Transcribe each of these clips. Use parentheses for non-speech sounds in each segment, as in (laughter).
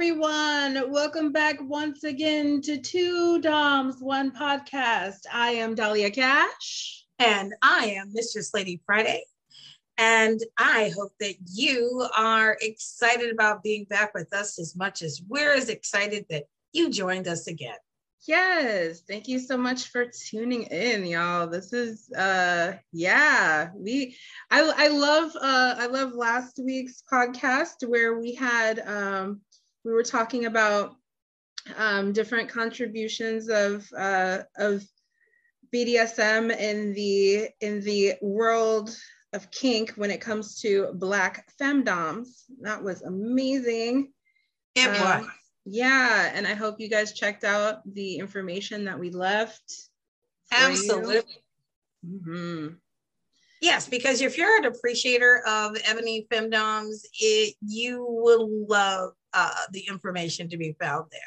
everyone. Welcome back once again to Two Doms, One Podcast. I am Dahlia Cash. And I am Mistress Lady Friday. And I hope that you are excited about being back with us as much as we're as excited that you joined us again. Yes, thank you so much for tuning in, y'all. This is uh yeah, we I I love uh I love last week's podcast where we had um we were talking about um different contributions of uh of BDSM in the in the world of kink when it comes to black femdoms. That was amazing. It um, was yeah, and I hope you guys checked out the information that we left. Absolutely. Mm-hmm. Yes, because if you're an appreciator of ebony femdoms, it you will love uh, the information to be found there.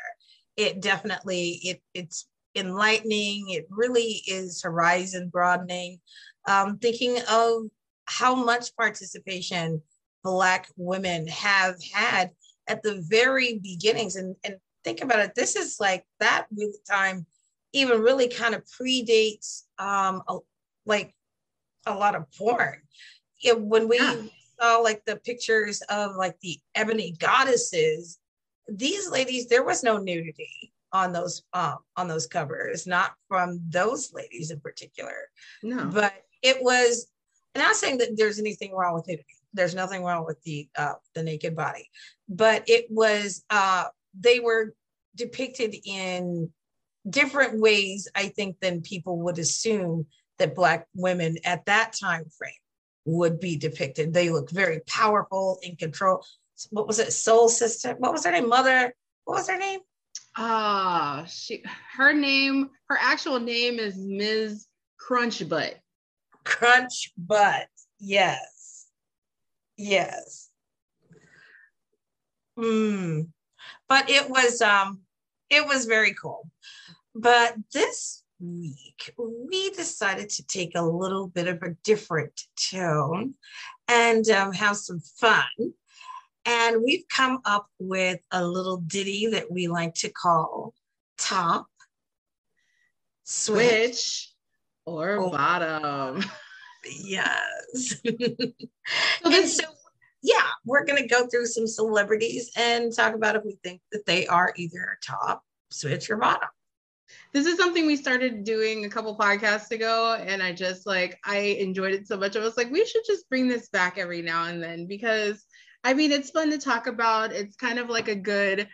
It definitely it it's enlightening. It really is horizon broadening. Um, thinking of how much participation Black women have had at the very beginnings and, and think about it this is like that time even really kind of predates um a, like a lot of porn it, when we yeah. Saw like the pictures of like the ebony goddesses these ladies there was no nudity on those um on those covers not from those ladies in particular. No. But it was and I'm not saying that there's anything wrong with nudity. There's nothing wrong with the uh, the naked body, but it was uh, they were depicted in different ways. I think than people would assume that black women at that time frame would be depicted. They look very powerful in control. What was it? Soul sister. What was her name? Mother. What was her name? Ah, uh, she. Her name. Her actual name is Ms. Crunch Butt. Crunch Butt. Yes. Yes. Mm. But it was um it was very cool. But this week we decided to take a little bit of a different tone and um, have some fun. And we've come up with a little ditty that we like to call top, switch, or oh. bottom. Yes. (laughs) this, so yeah, we're going to go through some celebrities and talk about if we think that they are either top, switch, or bottom. This is something we started doing a couple podcasts ago, and I just like I enjoyed it so much. I was like, we should just bring this back every now and then because I mean it's fun to talk about. It's kind of like a good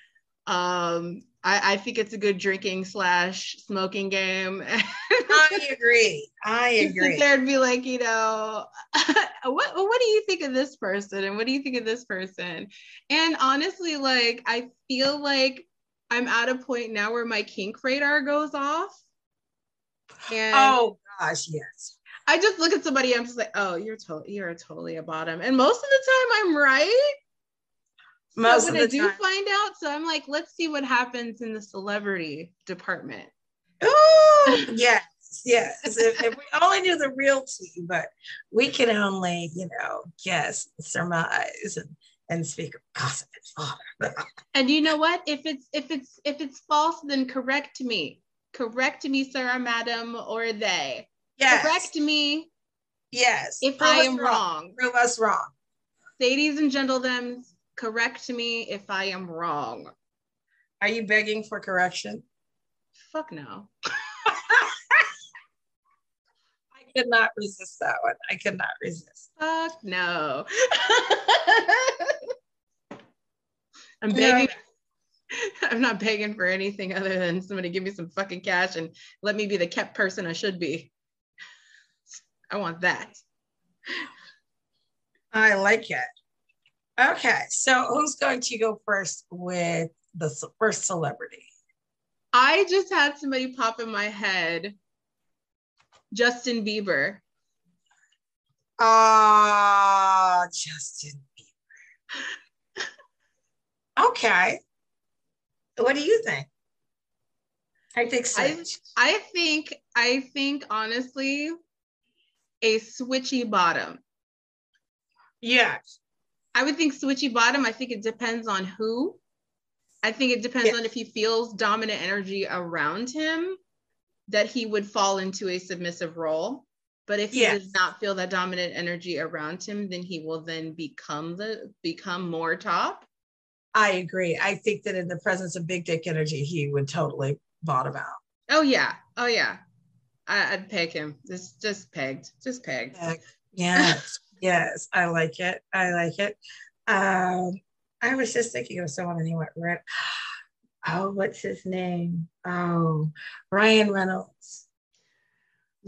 um I, I think it's a good drinking slash smoking game. (laughs) I agree. I agree. There and be like, you know, (laughs) what what do you think of this person, and what do you think of this person? And honestly, like I feel like I'm at a point now where my kink radar goes off. And oh gosh, yes. I just look at somebody, I'm just like, oh, you're totally, you're totally a bottom, and most of the time I'm right. Most so when I do time. find out, so I'm like, let's see what happens in the celebrity department. Oh, (laughs) yes, yes. if, if, we only knew the real tea, but we can only, you know, guess, surmise, and and speak gossip and uh, and you know what? If it's if it's if it's false, then correct me. Correct me, sir or madam, or they. Yes. Correct me. Yes. If Prove I am wrong. wrong. Prove us wrong. Ladies and gentlemen, correct me if I am wrong. Are you begging for correction? Fuck no. (laughs) I could not resist that one. I could not resist. Fuck no. (laughs) I'm begging. (laughs) I'm not begging for anything other than somebody give me some fucking cash and let me be the kept person I should be. I want that. I like it. Okay, so who's going to go first with the first celebrity? I just had somebody pop in my head. Justin Bieber. Ah, uh, Justin Bieber. okay. What do you think? I think so. I, I think I think honestly a switchy bottom. Yes. I would think switchy bottom. I think it depends on who. I think it depends yes. on if he feels dominant energy around him that he would fall into a submissive role. But if he yes. does not feel that dominant energy around him, then he will then become the become more top. I agree. I think that in the presence of big dick energy, he would totally bottom out. Oh yeah. Oh yeah. I, would peg him. Just just pegged. Just pegged. Yes. (laughs) yes. I like it. I like it. Um, I was just thinking of someone and he went red. Oh, what's his name? Oh, Ryan Reynolds.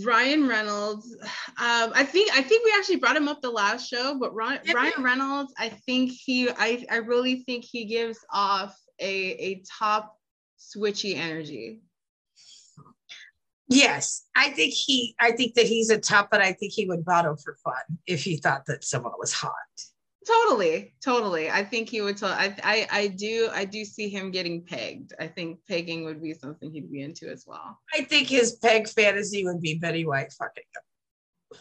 Ryan Reynolds. Um, I think I think we actually brought him up the last show, but Ryan, Ryan Reynolds, I think he I, I really think he gives off a, a top switchy energy. Yes, I think he I think that he's a top, but I think he would bottom for fun if he thought that someone was hot. Totally, totally. I think he would tell. I, I, I do, I do see him getting pegged. I think pegging would be something he'd be into as well. I think his peg fantasy would be Betty White fucking him.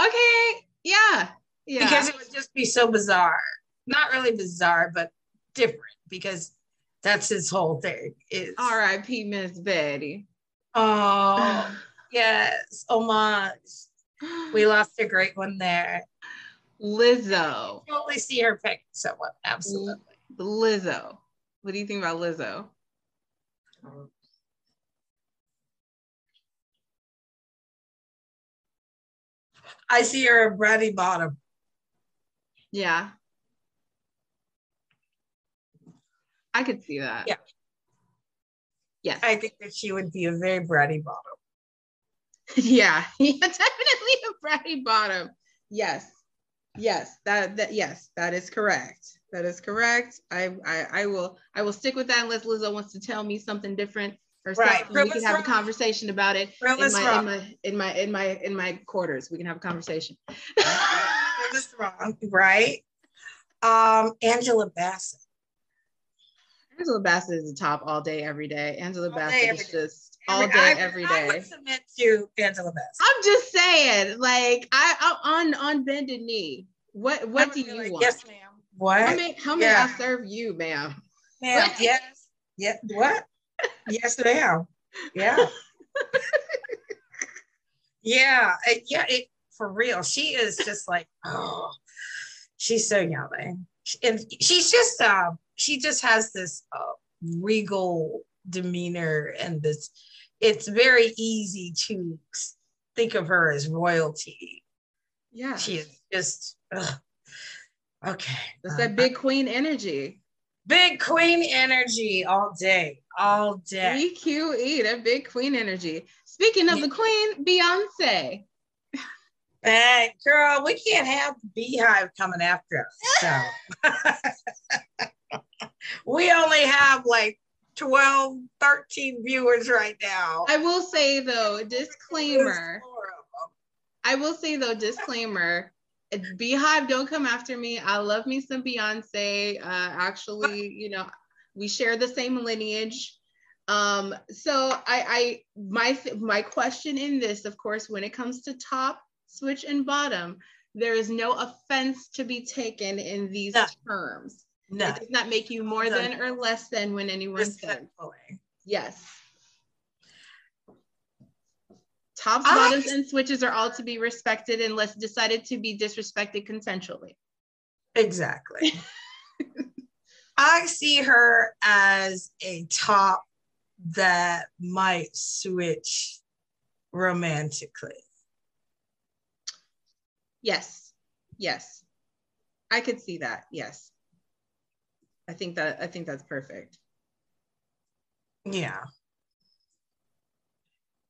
Okay, yeah, yeah. Because it would just be so bizarre. Not really bizarre, but different because that's his whole thing. Is R.I.P. Miss Betty. Oh (sighs) yes, homage. We lost a great one there. Lizzo. Totally see her picking someone. Absolutely. Lizzo. What do you think about Lizzo? I see her a bratty bottom. Yeah. I could see that. Yeah. Yes. I think that she would be a very bratty bottom. (laughs) yeah. (laughs) yeah, definitely a bratty bottom. Yes. Yes, that that yes, that is correct. That is correct. I I, I will I will stick with that unless Lizzo wants to tell me something different herself. Right. we can have wrong. a conversation about it in my, in my, in my in my in my quarters. We can have a conversation. wrong, right? Um, Angela Bassett. Angela Bassett is the top all day, every day. Angela all Bassett day, is just all day, I, every day. I would submit to Angela Bassett. I'm just saying, like I, I on on bended knee. What what do you like, want? Yes, ma'am. What? How may how may yeah. I serve you, ma'am? Ma'am, yes. Yeah. What? yes, ma'am. Yeah. yeah. Yeah. It, for real. She is just like, (gasps) oh, she's so yummy. And she's just um she just has this uh, regal demeanor and this it's very easy to think of her as royalty. Yeah. She is just ugh. okay. It's that uh, big queen energy. Big queen energy all day all day. Bque that big queen energy. Speaking of the queen beyonce. Hey, girl, we can't have the beehive coming after us. So. (laughs) We only have like 12, 13 viewers right now. I will say though, disclaimer. I will say though, disclaimer. Beehive, don't come after me. I love me some Beyonce. Uh, actually, you know, we share the same lineage. Um, so I, I, my, my question in this, of course, when it comes to top, switch, and bottom, there is no offense to be taken in these no. terms. No. It does not make you more no. than or less than when anyone says. Yes. Tops, I, bottoms, and switches are all to be respected unless decided to be disrespected consensually. Exactly. (laughs) I see her as a top that might switch romantically. Yes. Yes. I could see that. Yes. I think that I think that's perfect. Yeah.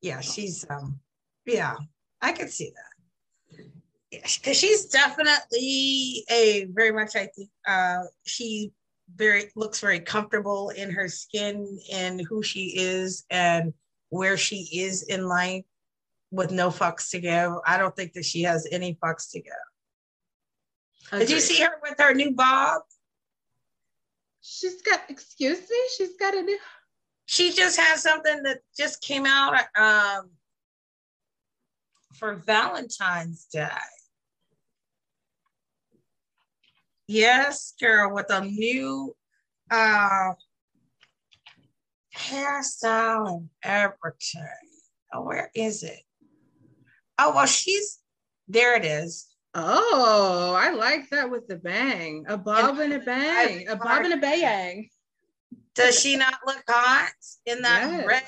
Yeah, she's um yeah, I could see that. Yeah, because she's definitely a very much I think uh she very looks very comfortable in her skin and who she is and where she is in life with no fucks to give. I don't think that she has any fucks to give. Did you see her with her new bob? She's got, excuse me, she's got a new. She just has something that just came out um, for Valentine's Day. Yes, girl, with a new uh, hairstyle and everything. Oh, where is it? Oh, well, she's there. It is. Oh, I like that with the bang. A bob and, and a bang. A bob and a bang. Does she not look hot in that yes. red?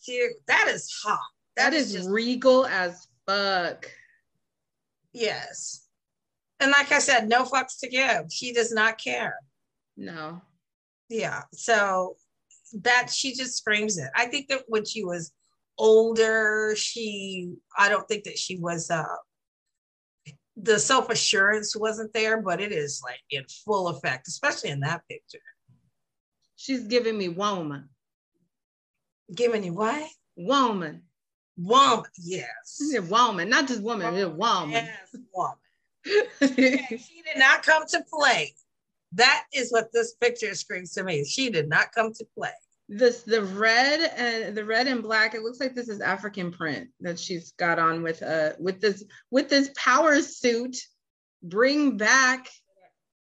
She, that is hot. that, that is, is regal as fuck. Yes. And like I said, no fucks to give. She does not care. No. Yeah. So that she just screams it. I think that when she was older, she I don't think that she was uh the self-assurance wasn't there, but it is like in full effect, especially in that picture. She's giving me woman. Giving you what? Woman. Woman, yes. Woman, not just woman, woman. woman. Yes, woman. (laughs) okay, she did not come to play. That is what this picture screams to me. She did not come to play. This the red and the red and black. It looks like this is African print that she's got on with uh with this with this power suit. Bring back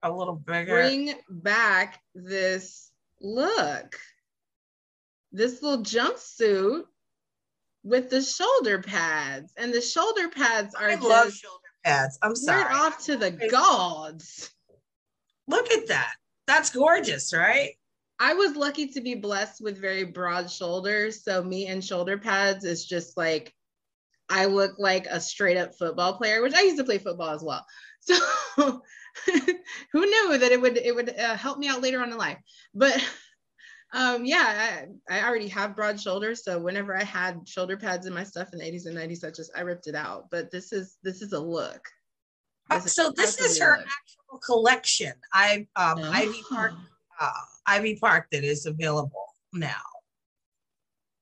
a little bigger. Bring back this look. This little jumpsuit with the shoulder pads, and the shoulder pads are I just, love shoulder pads. I'm sorry. Off to the gods. Look at that. That's gorgeous, right? I was lucky to be blessed with very broad shoulders. So me and shoulder pads is just like I look like a straight up football player, which I used to play football as well. (laughs) So (laughs) who knew that it would it would uh, help me out later on in life? But (laughs) um, yeah, I, I already have broad shoulders, so whenever I had shoulder pads in my stuff in the 80s and 90s, I just I ripped it out. But this is this is a look. This uh, so this is her actual collection. I um, oh. Ivy Park (sighs) uh, Ivy Park that is available now.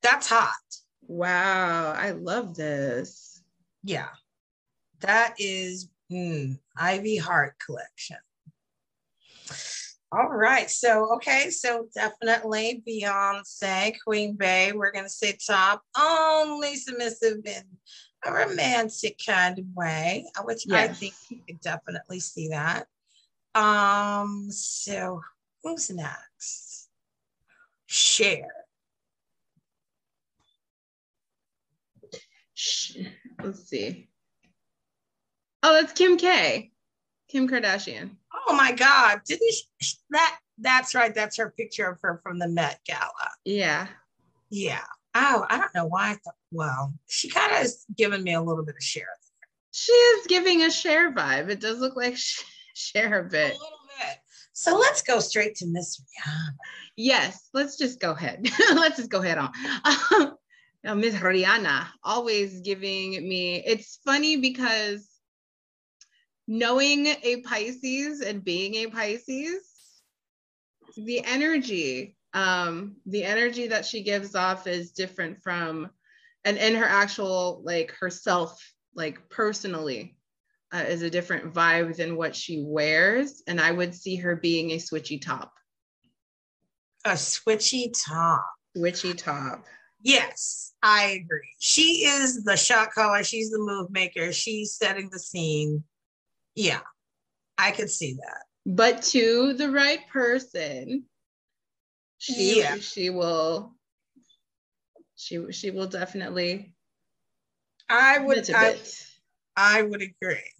That's hot. Wow, I love this. Yeah, that is mm, Ivy Park collection. All right. So, okay. So, definitely Beyonce, Queen Bey. We're going to say top, only submissive in a romantic kind of way, which yes. I think you could definitely see that. Um, so who's next? Cher. Let's see. Oh, that's Kim K. Kim Kardashian. Oh my God! Didn't she, that? That's right. That's her picture of her from the Met Gala. Yeah. Yeah. Oh, I don't know why. I thought, well, she kind of has given me a little bit of Cher. She is giving a Cher vibe. It does look like Cher a bit. A. So let's go straight to Miss Rihanna. Yes, let's just go ahead. (laughs) let's just go ahead on. Miss Rihanna always giving me. It's funny because knowing a Pisces and being a Pisces, the energy, um, the energy that she gives off is different from, and in her actual like herself, like personally, uh, is a different vibe than what she wears, and I would see her being a switchy top. A switchy top. Switchy top. Yes, I agree. She is the shot caller. She's the move maker. She's setting the scene yeah, I could see that. But to the right person, she yeah. she will she she will definitely I would I, I would agree.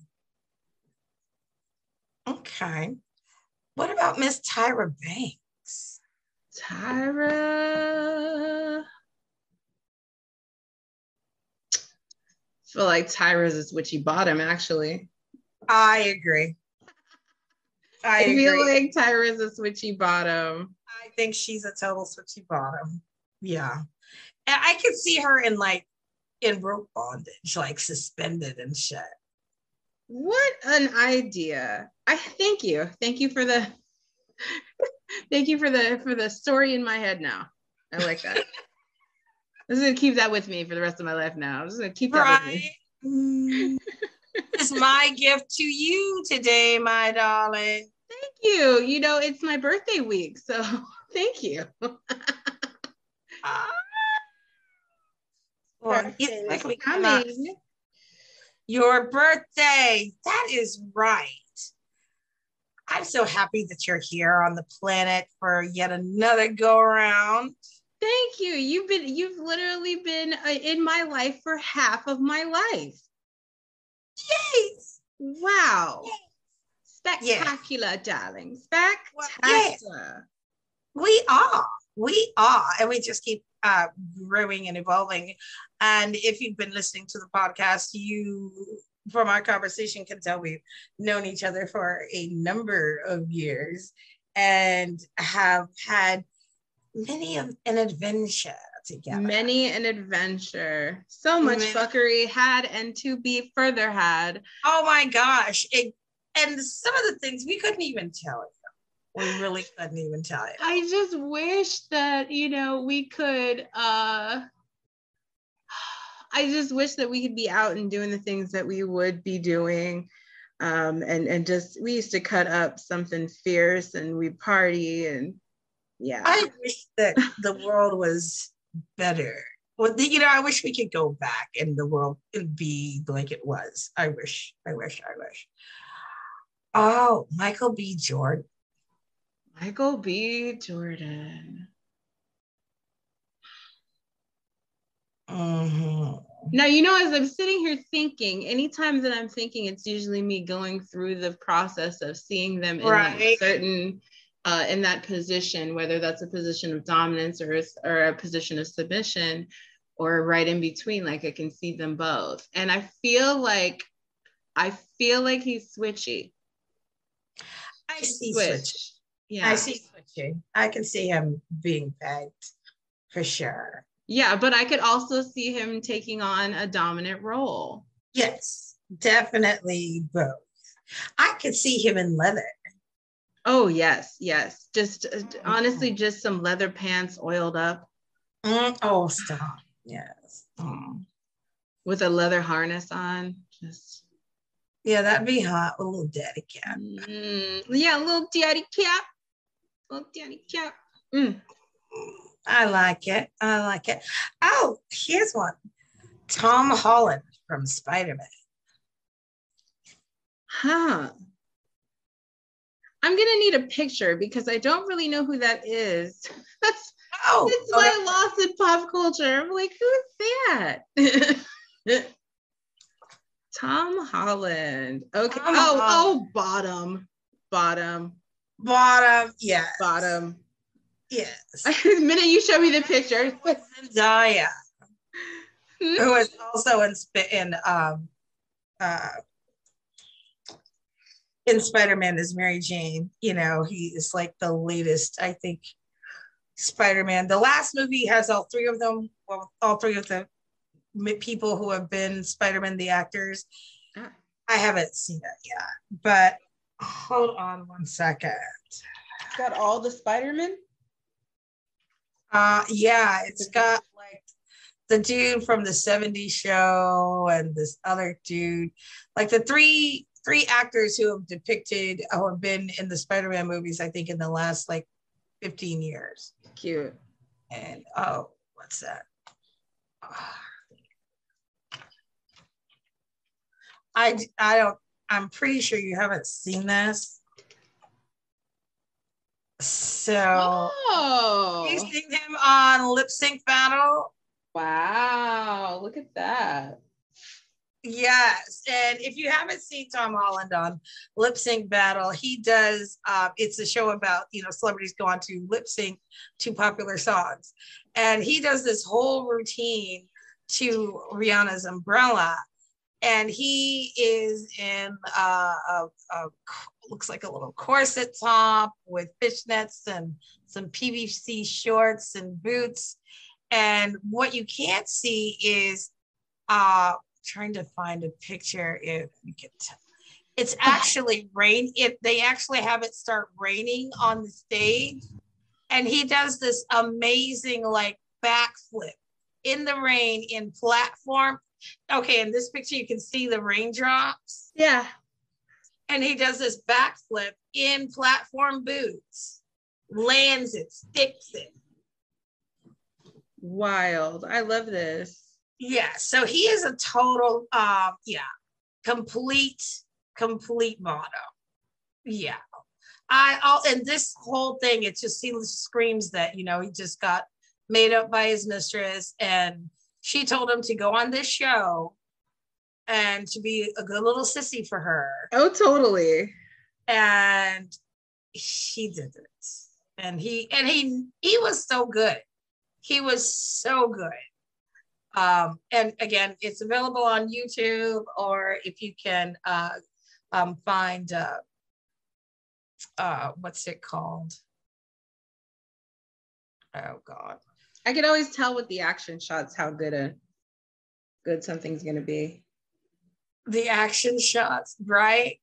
Okay. What about Miss Tyra Banks? Tyra. I feel like Tyra's is witchy bottom, actually. I agree. I, I feel like Tyra's a switchy bottom. I think she's a total switchy bottom. Yeah. And I could see her in like in rope bondage, like suspended and shit. What an idea. I thank you. Thank you for the (laughs) thank you for the for the story in my head now. I like that. (laughs) I'm just gonna keep that with me for the rest of my life now. I'm just gonna keep that right? with me. This is my gift to you today, my darling. Thank you. You know, it's my birthday week, so (laughs) thank you. uh, well, coming. Your birthday. That is right. I'm so happy that you're here on the planet for yet another go around. Thank you. You've been you've literally been uh, in my life for half of my life. Yes. Wow. Yes. Spectacular, yes. darling. Spectacular. We are. We are. And we just keep uh, growing and evolving. And if you've been listening to the podcast, you from our conversation can tell we've known each other for a number of years and have had many of an adventure together. Many an adventure. So much many. fuckery had and to be further had. Oh my gosh. It, and some of the things we couldn't even tell you. We really couldn't even tell you. I just wish that, you know, we could uh I just wish that we could be out and doing the things that we would be doing. Um, and and just we used to cut up something fierce and we party and yeah. I wish that the world was better. Well, you know, I wish we could go back and the world could be like it was. I wish, I wish, I wish. Oh, Michael B. Jordan. Michael B. Jordan. Mm-hmm. Now, you know, as I'm sitting here thinking, anytime that I'm thinking, it's usually me going through the process of seeing them in right. certain uh, in that position, whether that's a position of dominance or, or a position of submission or right in between, like I can see them both. And I feel like, I feel like he's switchy. I see switch. Yeah. I see switching. I can see him being pegged for sure. Yeah, but I could also see him taking on a dominant role. Yes, definitely both. I could see him in leather. Oh yes, yes. Just uh, honestly, just some leather pants oiled up. Mm, oh, stop. Yes. Mm. With a leather harness on. Just yeah, that'd be hot. A little daddy cap. Mm, yeah, a little daddy cap. Little daddy cap. Mm. I like it. I like it. Oh, here's one. Tom Holland from Spider-Man. Huh. I'm gonna need a picture because I don't really know who that is. (laughs) That's oh, that's why I lost in pop culture. I'm like, who's that? (laughs) Tom Holland. Okay. Tom oh, Holland. oh, bottom, bottom, bottom. Yes. Bottom. Yes. (laughs) the minute you show me the picture, (laughs) Zendaya, who is also in in um, uh, in Spider-Man as Mary Jane. You know, he is like the latest, I think, Spider-Man. The last movie has all three of them, well, all three of the people who have been Spider-Man, the actors. Ah. I haven't seen it yet, but hold on one second. Got all the Spider-Man? Uh yeah, it's got like the dude from the 70s show and this other dude. Like the three three actors who have depicted or have been in the Spider-Man movies, I think, in the last like 15 years. Cute. And oh, what's that? I I don't. I'm pretty sure you haven't seen this. So, oh. seen him on Lip Sync Battle? Wow, look at that. Yes, and if you haven't seen Tom Holland on Lip Sync Battle, he does. Uh, it's a show about you know celebrities go on to lip sync to popular songs, and he does this whole routine to Rihanna's Umbrella, and he is in uh, a, a looks like a little corset top with fishnets and some PVC shorts and boots, and what you can't see is uh trying to find a picture if you can tell. It's (laughs) actually rain. If they actually have it start raining on the stage, and he does this amazing like backflip in the rain in platform. Okay, in this picture you can see the raindrops. Yeah. And he does this backflip in platform boots, lands it, sticks it. Wild. I love this. Yeah, so he is a total, um, yeah, complete, complete mono. Yeah, I, I'll, and this whole thing, it just he screams that you know he just got made up by his mistress, and she told him to go on this show and to be a good little sissy for her. Oh, totally. And he did it. And he and he he was so good. He was so good. Um, and again, it's available on YouTube, or if you can uh, um, find uh, uh, what's it called? Oh God. I can always tell with the action shots how good a good something's gonna be. The action shots, right?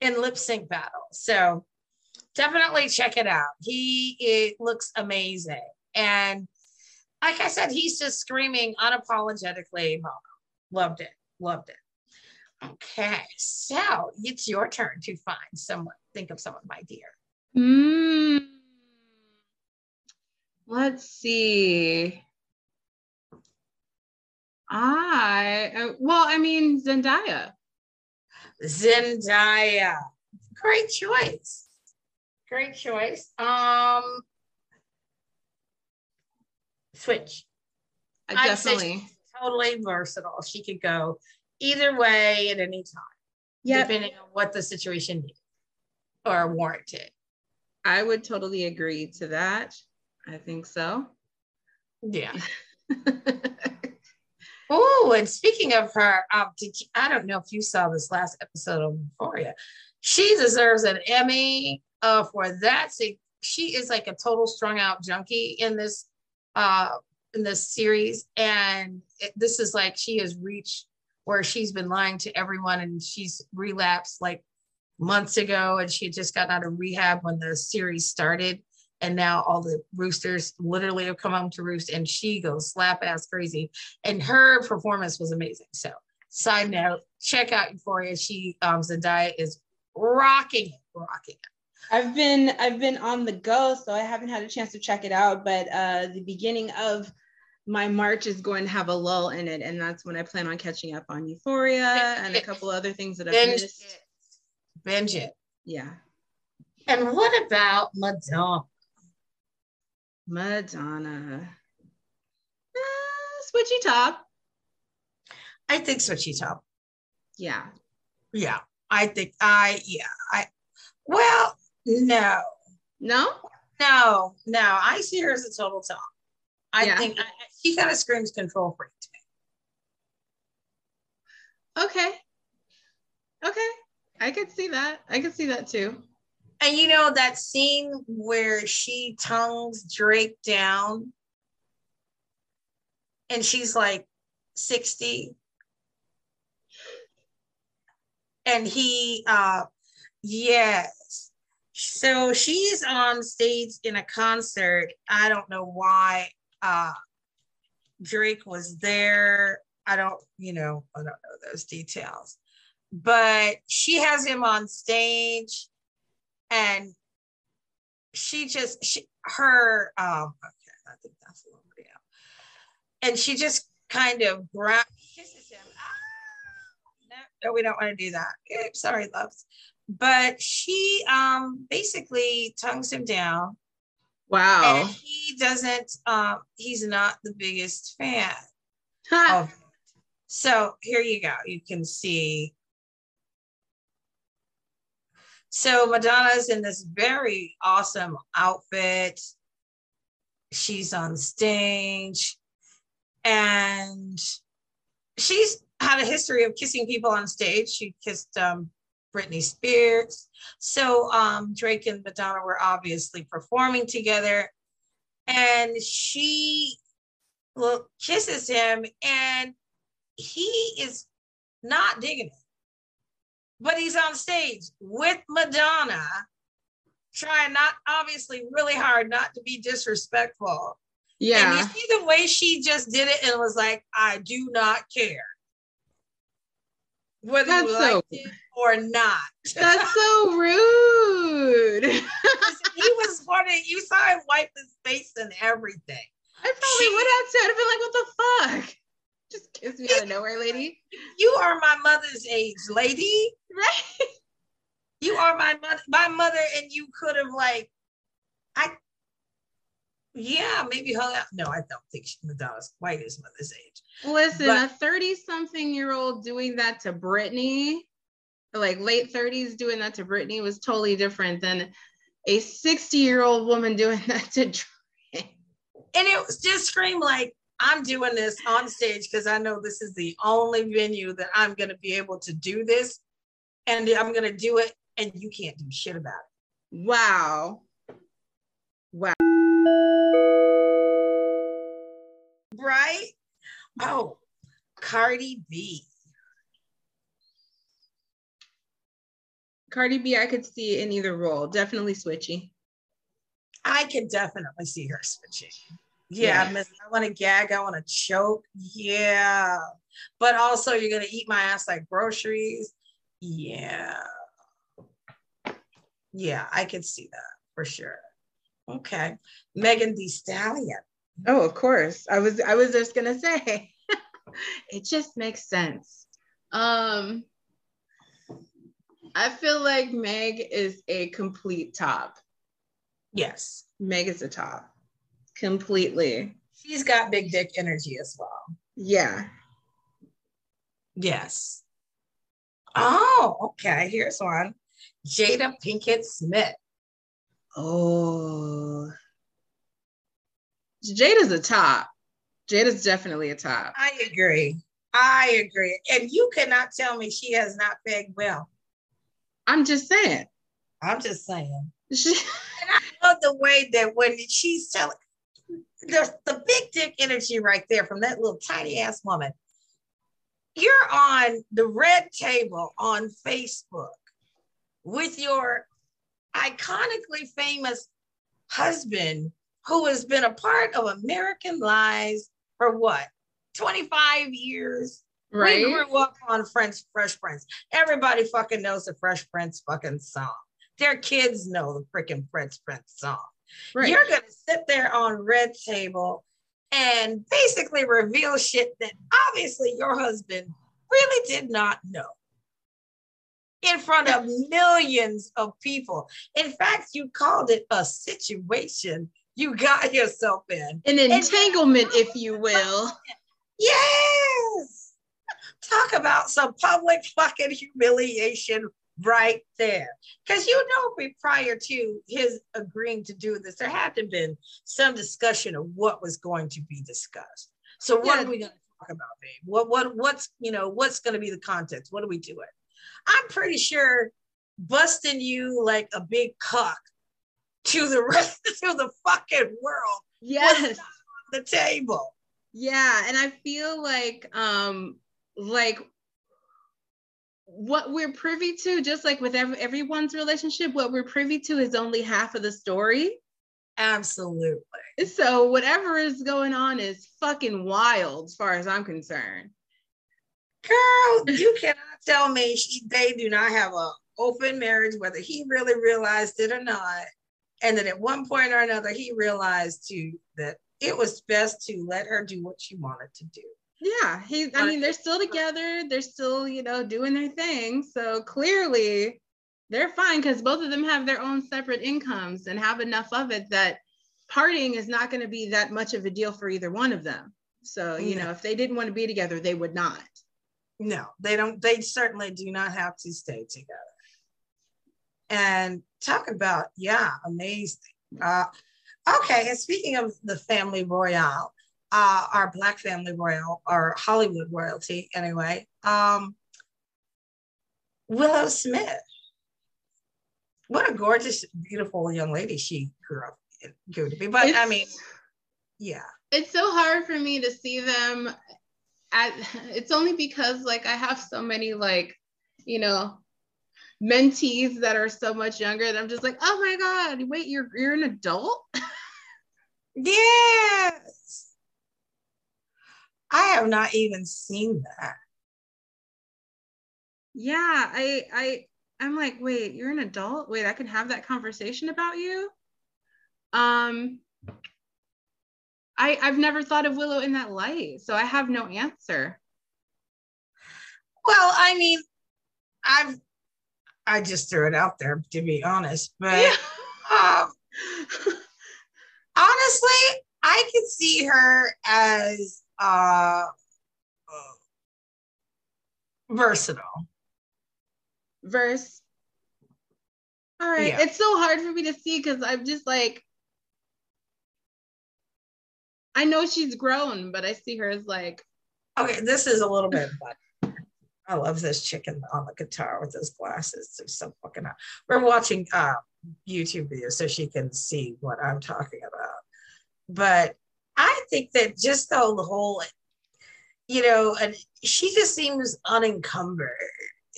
In lip sync battle. So definitely check it out. He it looks amazing. And like I said, he's just screaming unapologetically. Loved it. Loved it. Okay, so it's your turn to find someone. Think of someone, my dear. Mm. Let's see. I uh, well, I mean Zendaya. Zendaya, great choice. Great choice. Um, switch. I definitely totally versatile. She could go either way at any time. Yeah. Depending on what the situation needed or warranted. I would totally agree to that. I think so. Yeah. (laughs) oh, and speaking of her, um, you, I don't know if you saw this last episode of Euphoria. She deserves an Emmy uh, for that. See, she is like a total strung out junkie in this uh, in this series, and it, this is like she has reached where she's been lying to everyone and she's relapsed like months ago and she had just gotten out of rehab when the series started and now all the roosters literally have come home to roost and she goes slap ass crazy and her performance was amazing so side note check out euphoria she um zendaya is rocking it rocking it i've been i've been on the go so i haven't had a chance to check it out but uh the beginning of my March is going to have a lull in it, and that's when I plan on catching up on Euphoria and a couple other things that I've Binge missed. It. Binge it. Yeah. And what about Madonna? Madonna. Uh, switchy top. I think switchy top. Yeah. Yeah. I think I yeah. I well, no. No? No, no. I see her as a total top. I yeah. think I, she kind of screams control freak to me. Okay. Okay. I could see that. I could see that too. And you know that scene where she tongues Drake down and she's like 60 and he uh yes. So she's on stage in a concert. I don't know why uh drake was there. I don't you know i don't know those details. But she has him on stage and she just she, her um okay i think that's a little video. And she just kind of grab kisses him. Ah, no, no we don't want to do that. Okay, sorry loves. But she um basically tongues him down. Wow. And he doesn't um he's not the biggest fan of so here you go. You can see so Madonna's in this very awesome outfit. She's on stage and she's had a history of kissing people on stage. She kissed um, Britney Spears. So um, Drake and Madonna were obviously performing together. And she well, kisses him and he is not digging it but he's on stage with Madonna, trying not obviously really hard not to be disrespectful. Yeah. And you see the way she just did it and was like, I do not care. Whether That's you so, it or not. That's (laughs) so rude. he was wanting, you saw him wipe his face and everything. I probably she, would have said, I'd been like, what the fuck? Just kiss me out of nowhere, lady. You are my mother's age, lady. Right. You are my mother, my mother, and you could have like, I. Yeah, maybe hung out. No, I don't think Madonna's quite his mother's age. Listen, but, a 30 something year old doing that to Britney, like late 30s doing that to Britney was totally different than a 60 year old woman doing (laughs) that to Drake. And it was just scream like, I'm doing this on stage because I know this is the only venue that I'm going to be able to do this. And I'm going to do it, and you can't do shit about it. Wow. Wow. Right? Oh, Cardi B. Cardi B, I could see in either role. Definitely switchy. I can definitely see her switching. Yeah, yeah. I want to gag. I want to choke. Yeah. But also, you're going to eat my ass like groceries. Yeah. Yeah, I can see that for sure. Okay. Megan Thee Stallion. Oh, of course. I was I was just gonna say (laughs) it just makes sense. Um I feel like Meg is a complete top. Yes. Meg is a top. Completely. She's got big dick energy as well. Yeah. Yes. Oh, okay. Here's one. Jada Pinkett Smith. Oh. Jada's a top. Jada's definitely a top. I agree. I agree. And you cannot tell me she has not pegged well. I'm just saying. I'm just saying. And I love the way that when she's telling the, the big dick energy right there from that little tiny ass woman. You're on the red table on Facebook with your iconically famous husband who has been a part of American Lies for what 25 years. Right. We grew up on French Fresh Prince. Everybody fucking knows the Fresh Prince fucking song. Their kids know the freaking Fresh Prince song. Right. You're gonna sit there on Red Table and basically reveal shit that obviously your husband really did not know in front of millions of people. In fact, you called it a situation you got yourself in. An entanglement, and- if you will. Yes. Talk about some public fucking humiliation right there. Because you know, prior to his agreeing to do this, there had to been some discussion of what was going to be discussed. So what yeah. are we going to talk about, babe? What what what's you know what's going to be the context? What are we doing? I'm pretty sure busting you like a big cock to the (laughs) rest of the fucking world. Yes, the table. Yeah, and I feel like um like what we're privy to, just like with every, everyone's relationship, what we're privy to is only half of the story. Absolutely. So whatever is going on is fucking wild, as far as I'm concerned. Girl, you cannot tell me she, they do not have a open marriage, whether he really realized it or not, and that at one point or another he realized too that it was best to let her do what she wanted to do. Yeah, he. I mean, they're still together. They're still, you know, doing their thing. So clearly, they're fine because both of them have their own separate incomes and have enough of it that parting is not going to be that much of a deal for either one of them. So you know, if they didn't want to be together, they would not. No, they don't. They certainly do not have to stay together. And talk about yeah, amazing. Uh, okay, and speaking of the family royale, uh, our Black family royal, our Hollywood royalty anyway, um, Willow Smith. What a gorgeous, beautiful young lady she grew up grew to be. But it's, I mean, yeah. It's so hard for me to see them at it's only because like I have so many like, you know, mentees that are so much younger that I'm just like, oh my God, wait, you're you're an adult? (laughs) yes. I have not even seen that. Yeah, I I I'm like, wait, you're an adult? Wait, I can have that conversation about you? Um I I've never thought of Willow in that light, so I have no answer. Well, I mean, I've I just threw it out there to be honest, but yeah. um, honestly, I could see her as uh, versatile. Verse. All right. Yeah. It's so hard for me to see because I'm just like, I know she's grown, but I see her as like. Okay, this is a little bit, but I love this chicken on the guitar with those glasses. They're so fucking hot. We're watching uh, YouTube videos so she can see what I'm talking about. But I think that just the whole, you know, and she just seems unencumbered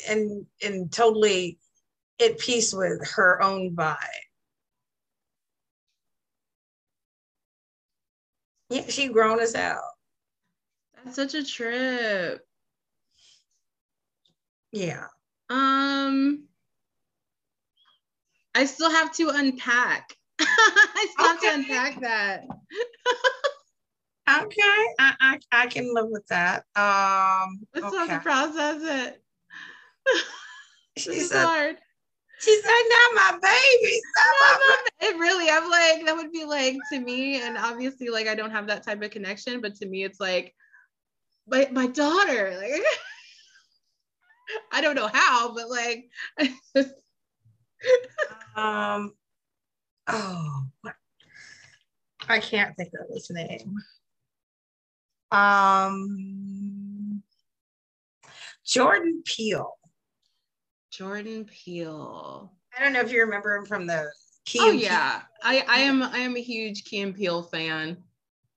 and and totally at peace with her own vibe. Yeah, she grown us out. That's such a trip. Yeah. Um I still have to unpack. (laughs) I still okay. have to unpack that. (laughs) okay. I, I I can live with that. Um I still okay. have to process it. (laughs) She's hard. She said, "Not my baby." Not my It really, I'm like, that would be like to me, and obviously, like I don't have that type of connection, but to me, it's like my my daughter. Like, (laughs) I don't know how, but like, (laughs) um, oh, I can't think of his name. Um, Jordan Peele. Jordan Peele. I don't know if you remember him from the Key Oh yeah. I, I am I am a huge Key and Peele fan.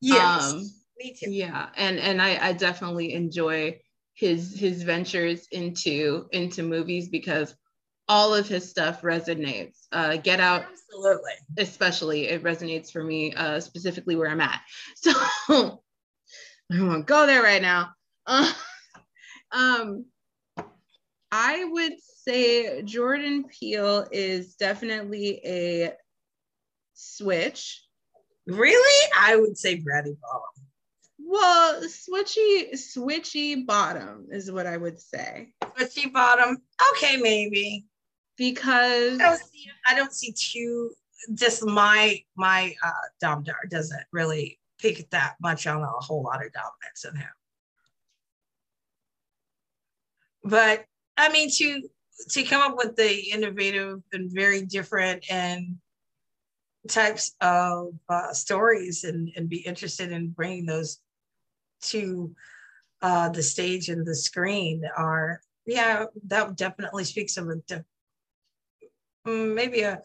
Yes. Um, me too. Yeah. And and I, I definitely enjoy his his ventures into into movies because all of his stuff resonates. Uh, Get Out, absolutely, especially it resonates for me, uh, specifically where I'm at. (laughs) So I won't go there right now. Uh, (laughs) um, I would say Jordan Peele is definitely a switch. Really? I would say Bradley Bottom. Well, switchy, switchy bottom is what I would say. Switchy bottom. Okay, maybe. Because I don't see, I don't see two. Just my my uh, Domdar doesn't really pick that much on a whole lot of dominance in him. But I mean, to to come up with the innovative and very different and types of uh, stories and, and be interested in bringing those to uh, the stage and the screen are yeah that definitely speaks of a mm, maybe a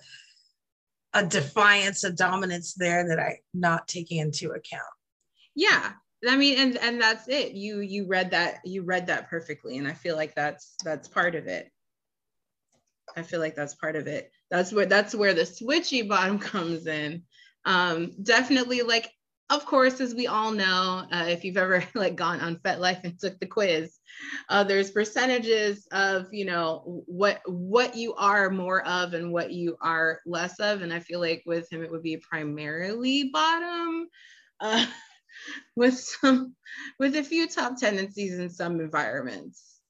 a defiance a dominance there that i'm not taking into account yeah I mean, and and that's it. You you read that you read that perfectly, and I feel like that's that's part of it. I feel like that's part of it. That's where that's where the switchy bottom (laughs) comes in. Um, definitely, like of course, as we all know, uh, if you've ever (laughs) like gone on FetLife and took the quiz, uh, there's percentages of you know what what you are more of and what you are less of, and I feel like with him it would be primarily bottom. Uh, (laughs) with some with a few top tendencies in some environments.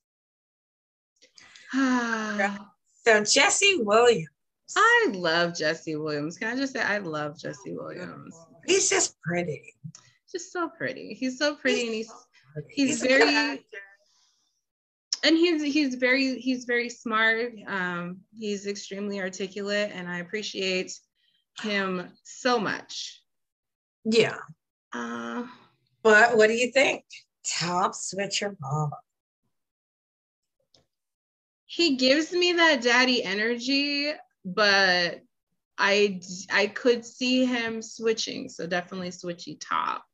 (sighs) so Jesse Williams. I love Jesse Williams. Can I just say I love Jesse Williams? He's just pretty. Just so pretty. He's so pretty he's and he's he's, he's very and he's he's very he's very smart. Um, he's extremely articulate and I appreciate him so much. Yeah. Uh, but what do you think? Top switcher mama. He gives me that daddy energy, but I I could see him switching. So definitely switchy top.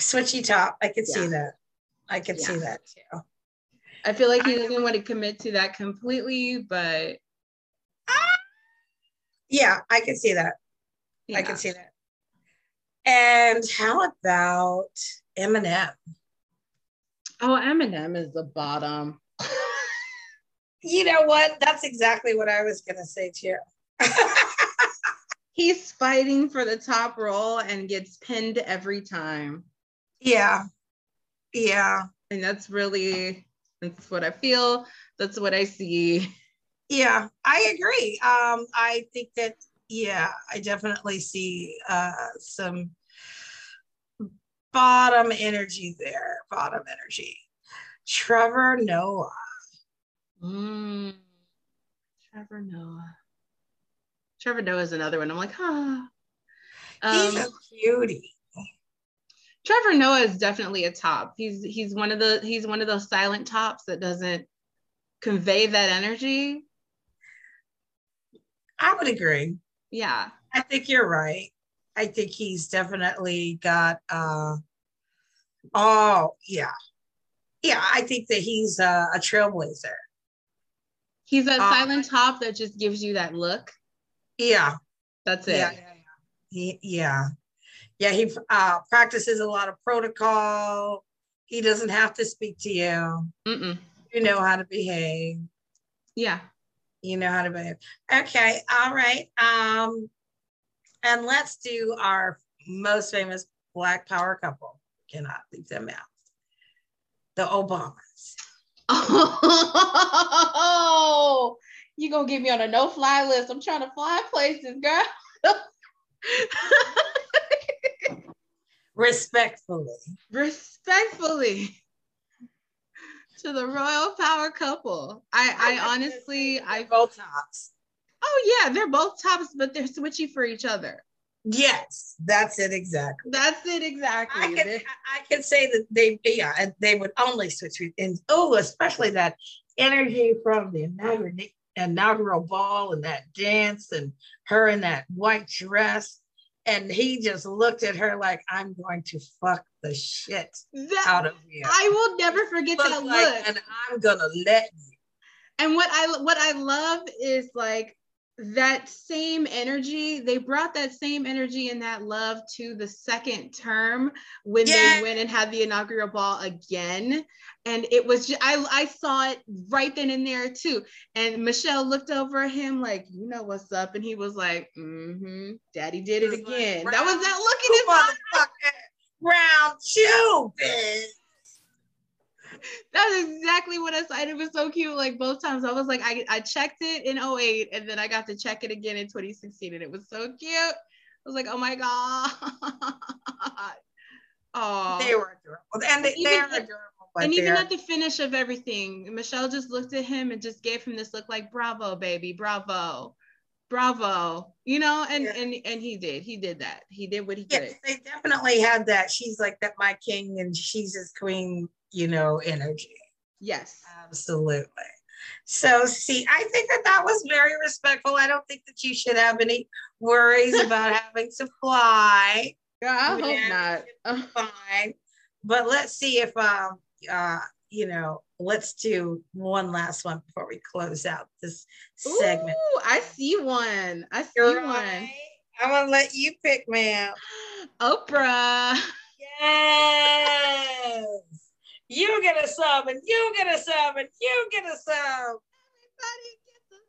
Switchy top. I could yeah. see that. I could yeah. see that too. I feel like he doesn't want to commit to that completely, but yeah, I can see that. Yeah. I can see that. And how about Eminem? Oh, Eminem is the bottom. (laughs) you know what? That's exactly what I was going to say too. (laughs) He's fighting for the top role and gets pinned every time. Yeah. Yeah. And that's really that's what I feel. That's what I see. Yeah, I agree. Um, I think that yeah, I definitely see uh, some bottom energy there. Bottom energy. Trevor Noah. Mm. Trevor Noah. Trevor Noah is another one. I'm like, huh. He's um, a cutie. Trevor Noah is definitely a top. He's he's one of the he's one of those silent tops that doesn't convey that energy. I would agree. Yeah. I think you're right. I think he's definitely got uh oh yeah. Yeah, I think that he's uh, a trailblazer. He's a uh, silent top that just gives you that look. Yeah. That's it. Yeah, yeah, yeah. He, yeah yeah, he uh, practices a lot of protocol. He doesn't have to speak to you. Mm-mm. You know how to behave. Yeah. You know how to behave. Okay. All right. Um, and let's do our most famous Black Power couple. Cannot leave them out. The Obamas. (laughs) Oh, you gonna get me on a no-fly list? I'm trying to fly places, girl. (laughs) Respectfully. Respectfully. to the royal power couple. I I (laughs) honestly I both tops. Oh yeah, they're both tops, but they're switchy for each other. Yes, that's it exactly. That's it exactly. I can, I can say that they yeah, and they would only switch and oh, especially that energy from the inaugural inaugural ball and that dance and her in that white dress and he just looked at her like, I'm going to fuck the shit that, out of you. I will never forget that like, look. And I'm gonna let you. And what I what I love is like that same energy they brought that same energy and that love to the second term when they went and had the inaugural ball again. And it was just, I, I saw it right then and there too. And michelle looked over at him like you know what's up? And he was like mm-hmm daddy did it again like, that was that look in his eye. round two bitch (laughs) that's exactly what I said. It was so cute. Like both times, I was like, I, I checked it in 08 and then I got to check it again in 2016, and it was so cute. I was like, oh my god. (laughs) oh, they were adorable, and they, they are adorable. And even at the finish of everything, Michelle just looked at him and just gave him this look like, "Bravo, baby, bravo." bravo you know and yeah. and and he did he did that he did what he yes, did they definitely had that she's like that my king and she's his queen you know, energy. Yes. Absolutely. So, see, I think that that was very respectful. I don't think that you should have any worries (laughs) about having to fly. Yeah, I hope not. fine. But let's see if, um, uh, you know, let's do one last one before we close out this Ooh, segment. I see one. I see You're one. Right. I'm gonna let you pick, ma'am. (gasps) Oprah. Yes you get a sub, and you get a sub, and you get a sub. Everybody gets a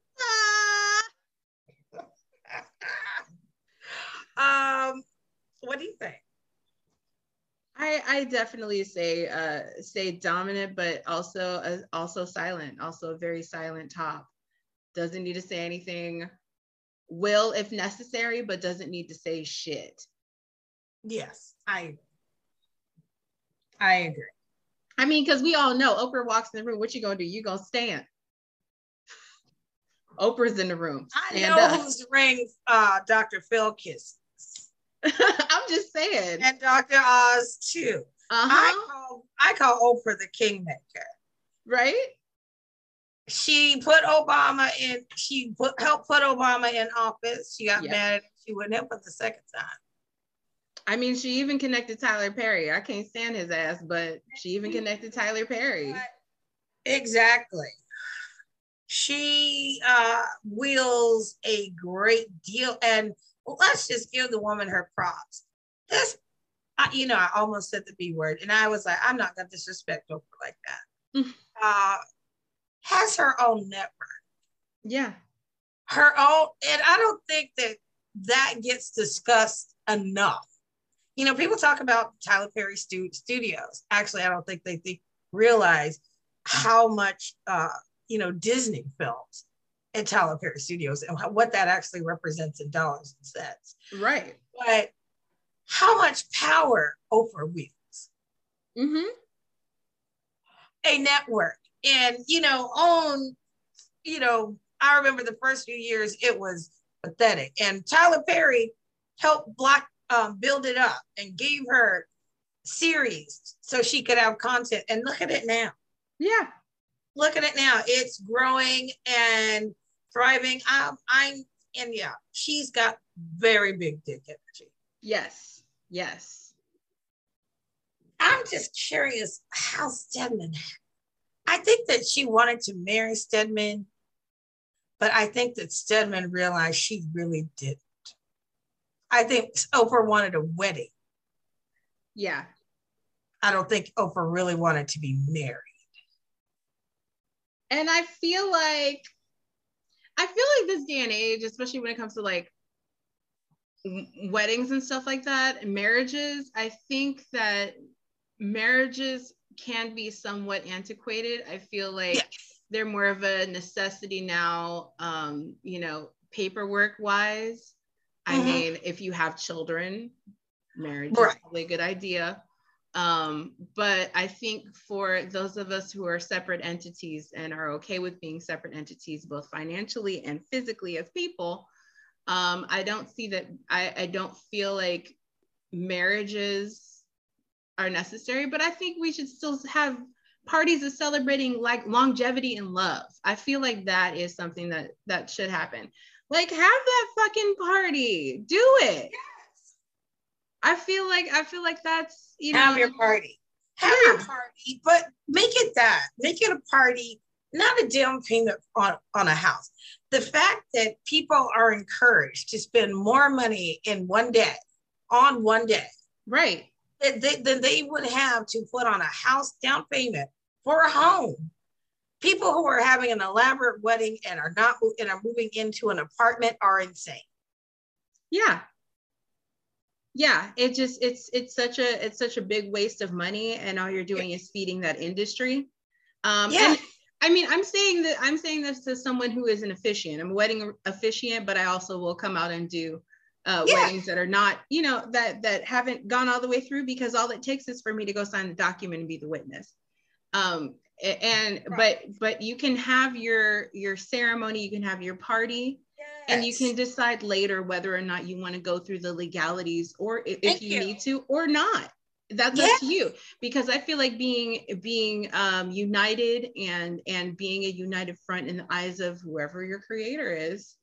sub. (laughs) um, what do you think? I, I definitely say uh, say dominant, but also uh, also silent, also a very silent top. Doesn't need to say anything. Will if necessary, but doesn't need to say shit. Yes, I I agree. I mean, because we all know Oprah walks in the room. What you gonna do? You gonna stand? Oprah's in the room. Stand I know up. whose ring uh, Dr. Phil kisses. (laughs) I'm just saying. And Dr. Oz too. Uh-huh. I call I call Oprah the kingmaker. Right? She put Obama in, she put helped put Obama in office. She got yeah. mad she wouldn't help the second time. I mean, she even connected Tyler Perry. I can't stand his ass, but she even connected Tyler Perry. Exactly. She uh, wields a great deal, and let's just give the woman her props. This, I, you know, I almost said the B word, and I was like, I'm not gonna disrespect Oprah like that. Mm. uh, has her own network. Yeah. Her own, and I don't think that that gets discussed enough you know, people talk about Tyler Perry stu- studios. Actually, I don't think they think, realize how much, uh, you know, Disney films at Tyler Perry Studios and what that actually represents in dollars and cents. Right. But how much power Oprah wields. Mm-hmm. A network. And, you know, on, you know, I remember the first few years, it was pathetic. And Tyler Perry helped block, um, build it up and gave her series so she could have content. And look at it now. Yeah. Look at it now. It's growing and thriving. Um, I'm, and yeah, she's got very big dick energy. Yes. Yes. I'm just curious how Stedman. I think that she wanted to marry Stedman, but I think that Stedman realized she really didn't. I think Oprah wanted a wedding. Yeah. I don't think Oprah really wanted to be married. And I feel like I feel like this day and age, especially when it comes to like weddings and stuff like that, marriages, I think that marriages can be somewhat antiquated. I feel like yes. they're more of a necessity now, um, you know, paperwork wise. Mm-hmm. I mean, if you have children, marriage right. is probably a good idea. Um, but I think for those of us who are separate entities and are okay with being separate entities, both financially and physically as people, um, I don't see that, I, I don't feel like marriages are necessary, but I think we should still have parties of celebrating like longevity and love. I feel like that is something that that should happen. Like have that fucking party. Do it. Yes. I feel like I feel like that's you know have your party. Have yeah. your party, but make it that. Make it a party, not a down payment on, on a house the fact that people are encouraged to spend more money in one day on one day right than they, than they would have to put on a house down payment for a home people who are having an elaborate wedding and are not and are moving into an apartment are insane yeah yeah it just it's it's such a it's such a big waste of money and all you're doing is feeding that industry um yeah. and I mean, I'm saying that I'm saying this to someone who is an officiant. I'm a wedding officiant, but I also will come out and do uh, yeah. weddings that are not, you know, that that haven't gone all the way through because all it takes is for me to go sign the document and be the witness. Um, and right. but but you can have your your ceremony, you can have your party, yes. and you can decide later whether or not you want to go through the legalities or if, if you, you need to or not that's yeah. up to you because i feel like being being um, united and and being a united front in the eyes of whoever your creator is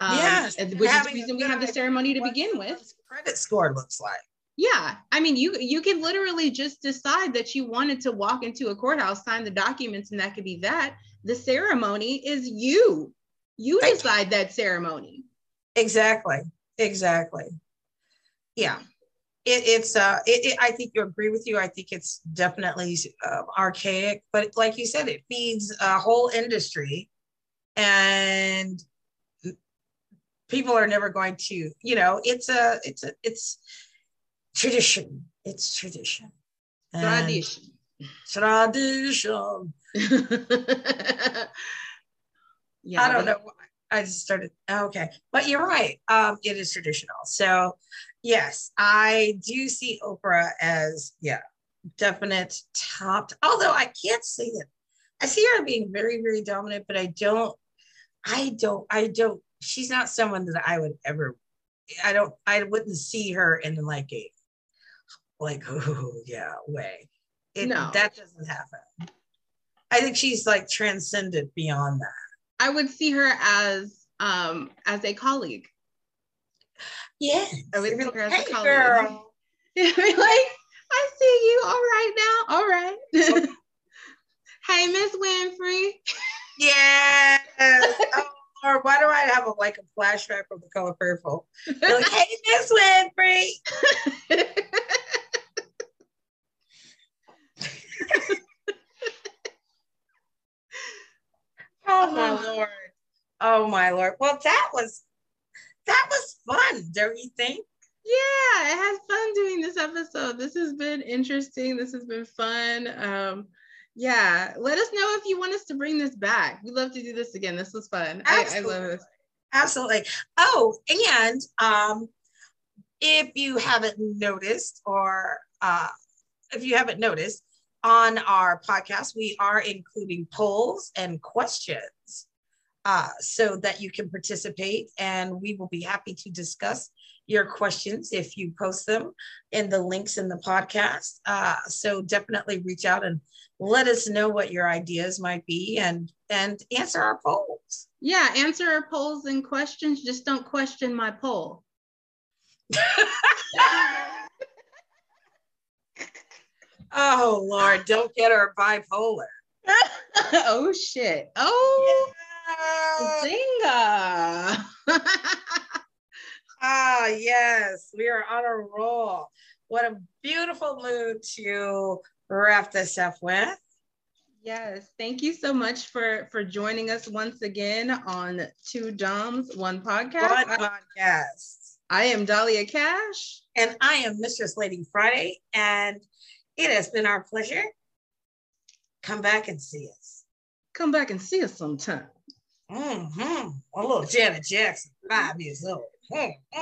um, yes which is the reason we have the ceremony to begin with credit score looks like yeah i mean you you can literally just decide that you wanted to walk into a courthouse sign the documents and that could be that. The ceremony is you. You Thank decide you. that ceremony. Exactly exactly. Yeah. It, it's uh it, it, i think you agree with you. I think it's definitely uh, archaic but like you said it feeds a whole industry. And people are never going to you know it's a it's a it's tradition it's tradition tradition tradition (laughs) yeah i don't know I just started. Okay, but you're right. Um, it is traditional. So, yes, I do see Oprah as yeah, definite top. Although I can't say that. I see her being very, very dominant, but I don't. I don't. I don't. She's not someone that I would ever. I don't. I wouldn't see her in like a, like oh yeah way. It, no, that doesn't happen. I think she's like transcended beyond that. I would see her as um as a colleague. Yeah. I would see her as hey, a colleague. Girl. (laughs) like, I see you all right now. All right. (laughs) hey, Miss Winfrey. (laughs) Yes. oh, or why do I have a, like a flashback from the color purple? like, hey, Miss Winfrey. (laughs) Oh my lord. Oh my lord. Well, that was that was fun, don't you think? Yeah, it has fun doing this episode. This has been interesting. This has been fun. Um, Yeah. Let us know if you want us to bring this back. We'd love to do this again. This was fun. I, I, love this. Absolutely. Oh, and um, if you haven't noticed, or uh, if you haven't noticed, on our podcast, we are including polls and questions uh, so that you can participate, and we will be happy to discuss your questions if you post them in the links in the podcast. Uh, so definitely reach out and let us know what your ideas might be and and answer our polls. Yeah, answer our polls and questions. Just don't question my poll. (laughs) oh Lord, don't get her bipolar. (laughs) oh shit. Oh yeah. Zinga. (laughs) ah, yes, we are on a roll. What a beautiful mood to wrap this up with. Yes, thank you so much for for joining us once again on Two Doms One Podcast. One podcast. I am Dahlia Cash, and I am Mistress Lady Friday, and it has been our pleasure. Come back and see us. Come back and see us sometime. Mm-hmm. A little Janet Jackson, five years old. Mm-hmm.